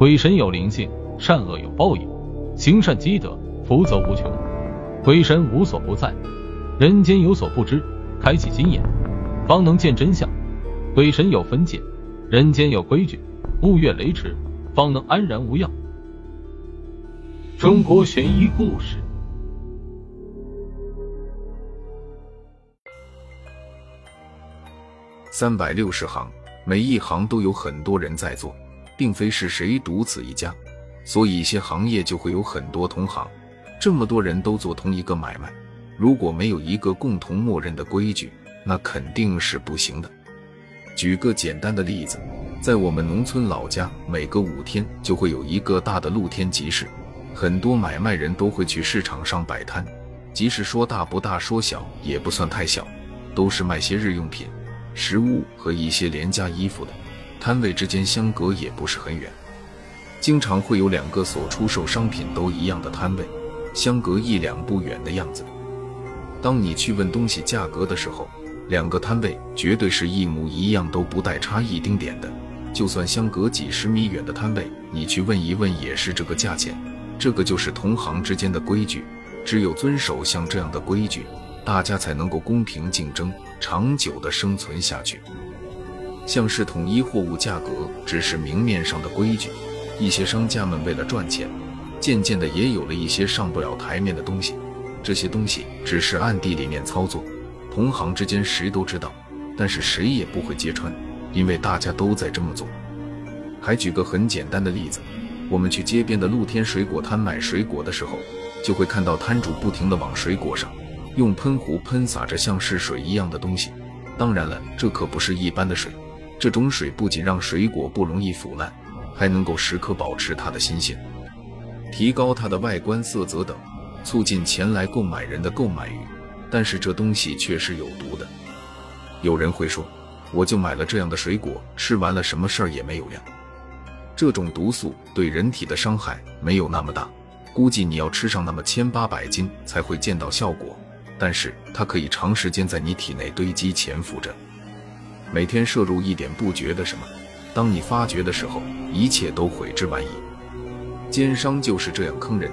鬼神有灵性，善恶有报应，行善积德，福泽无穷。鬼神无所不在，人间有所不知，开启心眼，方能见真相。鬼神有分界，人间有规矩，勿越雷池，方能安然无恙。中国悬疑故事。三百六十行，每一行都有很多人在做，并非是谁独此一家，所以一些行业就会有很多同行。这么多人都做同一个买卖，如果没有一个共同默认的规矩，那肯定是不行的。举个简单的例子，在我们农村老家，每隔五天就会有一个大的露天集市，很多买卖人都会去市场上摆摊。集市说大不大，说小也不算太小，都是卖些日用品。食物和一些廉价衣服的摊位之间相隔也不是很远，经常会有两个所出售商品都一样的摊位，相隔一两步远的样子。当你去问东西价格的时候，两个摊位绝对是一模一样，都不带差一丁点的。就算相隔几十米远的摊位，你去问一问也是这个价钱。这个就是同行之间的规矩，只有遵守像这样的规矩。大家才能够公平竞争，长久的生存下去。像是统一货物价格，只是明面上的规矩。一些商家们为了赚钱，渐渐的也有了一些上不了台面的东西。这些东西只是暗地里面操作，同行之间谁都知道，但是谁也不会揭穿，因为大家都在这么做。还举个很简单的例子，我们去街边的露天水果摊买水果的时候，就会看到摊主不停的往水果上。用喷壶喷洒着像是水一样的东西，当然了，这可不是一般的水。这种水不仅让水果不容易腐烂，还能够时刻保持它的新鲜，提高它的外观色泽等，促进前来购买人的购买欲。但是这东西却是有毒的。有人会说，我就买了这样的水果，吃完了什么事儿也没有呀？这种毒素对人体的伤害没有那么大，估计你要吃上那么千八百斤才会见到效果。但是它可以长时间在你体内堆积潜伏着，每天摄入一点不觉得什么，当你发觉的时候，一切都悔之晚矣。奸商就是这样坑人，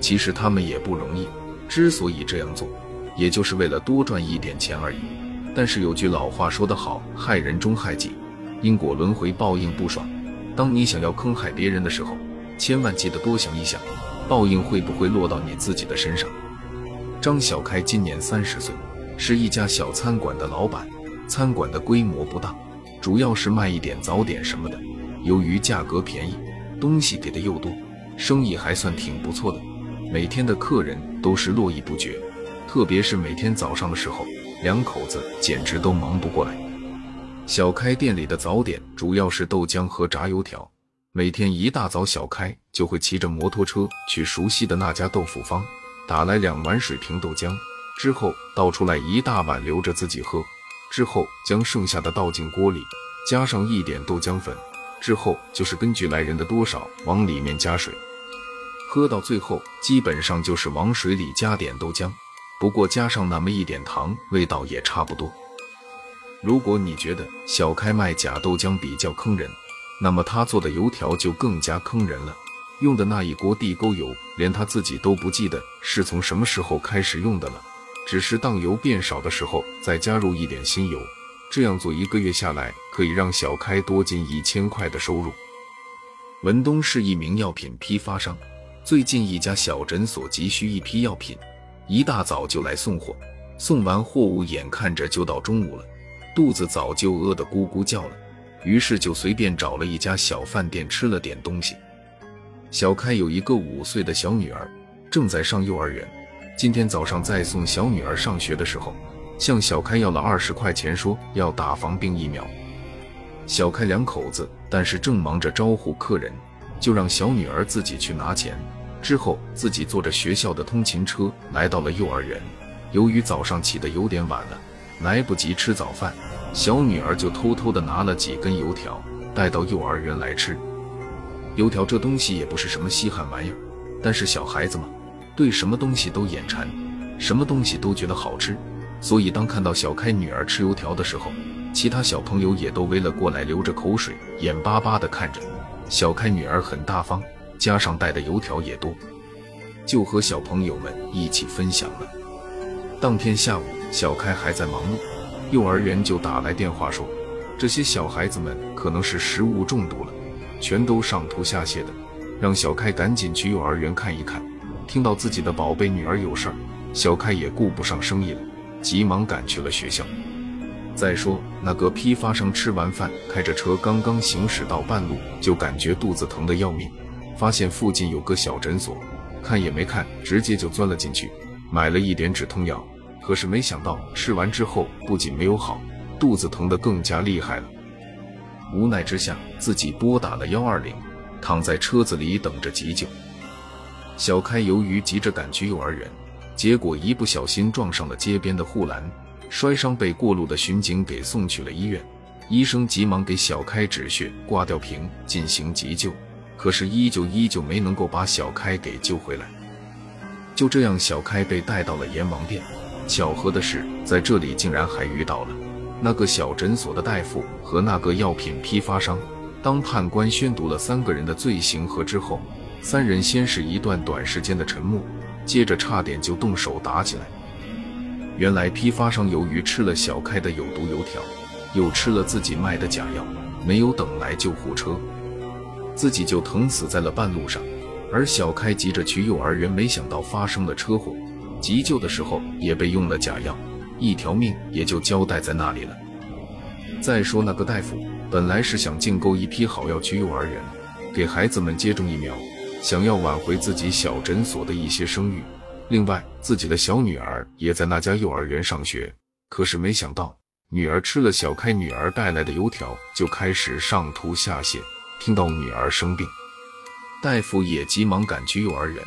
其实他们也不容易，之所以这样做，也就是为了多赚一点钱而已。但是有句老话说得好，害人终害己，因果轮回，报应不爽。当你想要坑害别人的时候，千万记得多想一想，报应会不会落到你自己的身上。张小开今年三十岁，是一家小餐馆的老板。餐馆的规模不大，主要是卖一点早点什么的。由于价格便宜，东西给的又多，生意还算挺不错的。每天的客人都是络绎不绝，特别是每天早上的时候，两口子简直都忙不过来。小开店里的早点主要是豆浆和炸油条。每天一大早，小开就会骑着摩托车去熟悉的那家豆腐坊。打来两碗水瓶豆浆之后，倒出来一大碗留着自己喝。之后将剩下的倒进锅里，加上一点豆浆粉。之后就是根据来人的多少往里面加水。喝到最后，基本上就是往水里加点豆浆，不过加上那么一点糖，味道也差不多。如果你觉得小开卖假豆浆比较坑人，那么他做的油条就更加坑人了。用的那一锅地沟油，连他自己都不记得是从什么时候开始用的了。只是当油变少的时候，再加入一点新油，这样做一个月下来，可以让小开多近一千块的收入。文东是一名药品批发商，最近一家小诊所急需一批药品，一大早就来送货。送完货物，眼看着就到中午了，肚子早就饿得咕咕叫了，于是就随便找了一家小饭店吃了点东西。小开有一个五岁的小女儿，正在上幼儿园。今天早上在送小女儿上学的时候，向小开要了二十块钱，说要打防病疫苗。小开两口子，但是正忙着招呼客人，就让小女儿自己去拿钱。之后自己坐着学校的通勤车来到了幼儿园。由于早上起得有点晚了，来不及吃早饭，小女儿就偷偷的拿了几根油条带到幼儿园来吃。油条这东西也不是什么稀罕玩意儿，但是小孩子嘛，对什么东西都眼馋，什么东西都觉得好吃，所以当看到小开女儿吃油条的时候，其他小朋友也都围了过来，流着口水，眼巴巴地看着。小开女儿很大方，加上带的油条也多，就和小朋友们一起分享了。当天下午，小开还在忙碌，幼儿园就打来电话说，这些小孩子们可能是食物中毒了，全都上吐下泻的，让小开赶紧去幼儿园看一看。听到自己的宝贝女儿有事儿，小开也顾不上生意了，急忙赶去了学校。再说那个批发商吃完饭，开着车刚刚行驶到半路，就感觉肚子疼得要命，发现附近有个小诊所，看也没看，直接就钻了进去，买了一点止痛药。可是没想到吃完之后，不仅没有好，肚子疼得更加厉害了。无奈之下，自己拨打了幺二零，躺在车子里等着急救。小开由于急着赶去幼儿园，结果一不小心撞上了街边的护栏。摔伤被过路的巡警给送去了医院，医生急忙给小开止血、挂吊瓶进行急救，可是依旧依旧没能够把小开给救回来。就这样，小开被带到了阎王殿。巧合的是，在这里竟然还遇到了那个小诊所的大夫和那个药品批发商。当判官宣读了三个人的罪行和之后，三人先是一段短时间的沉默，接着差点就动手打起来。原来批发商由于吃了小开的有毒油条，又吃了自己卖的假药，没有等来救护车，自己就疼死在了半路上。而小开急着去幼儿园，没想到发生了车祸，急救的时候也被用了假药，一条命也就交代在那里了。再说那个大夫，本来是想进购一批好药去幼儿园，给孩子们接种疫苗，想要挽回自己小诊所的一些声誉。另外，自己的小女儿也在那家幼儿园上学，可是没想到女儿吃了小开女儿带来的油条，就开始上吐下泻。听到女儿生病，大夫也急忙赶去幼儿园，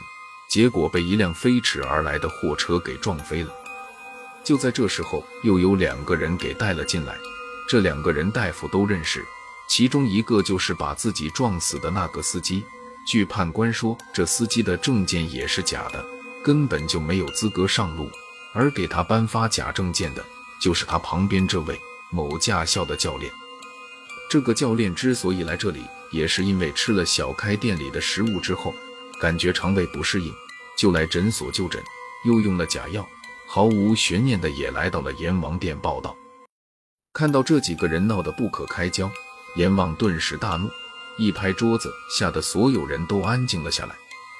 结果被一辆飞驰而来的货车给撞飞了。就在这时候，又有两个人给带了进来，这两个人大夫都认识，其中一个就是把自己撞死的那个司机。据判官说，这司机的证件也是假的。根本就没有资格上路，而给他颁发假证件的，就是他旁边这位某驾校的教练。这个教练之所以来这里，也是因为吃了小开店里的食物之后，感觉肠胃不适应，就来诊所就诊，又用了假药，毫无悬念的也来到了阎王殿报道。看到这几个人闹得不可开交，阎王顿时大怒，一拍桌子，吓得所有人都安静了下来。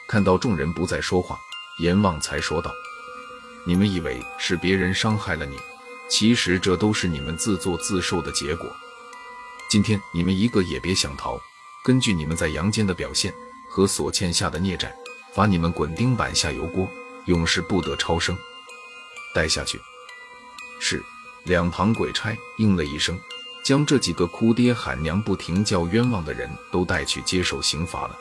看到众人不再说话。阎王才说道：“你们以为是别人伤害了你，其实这都是你们自作自受的结果。今天你们一个也别想逃。根据你们在阳间的表现和所欠下的孽债，罚你们滚钉板下油锅，永世不得超生。带下去。”是。两旁鬼差应了一声，将这几个哭爹喊娘、不停叫冤枉的人都带去接受刑罚了。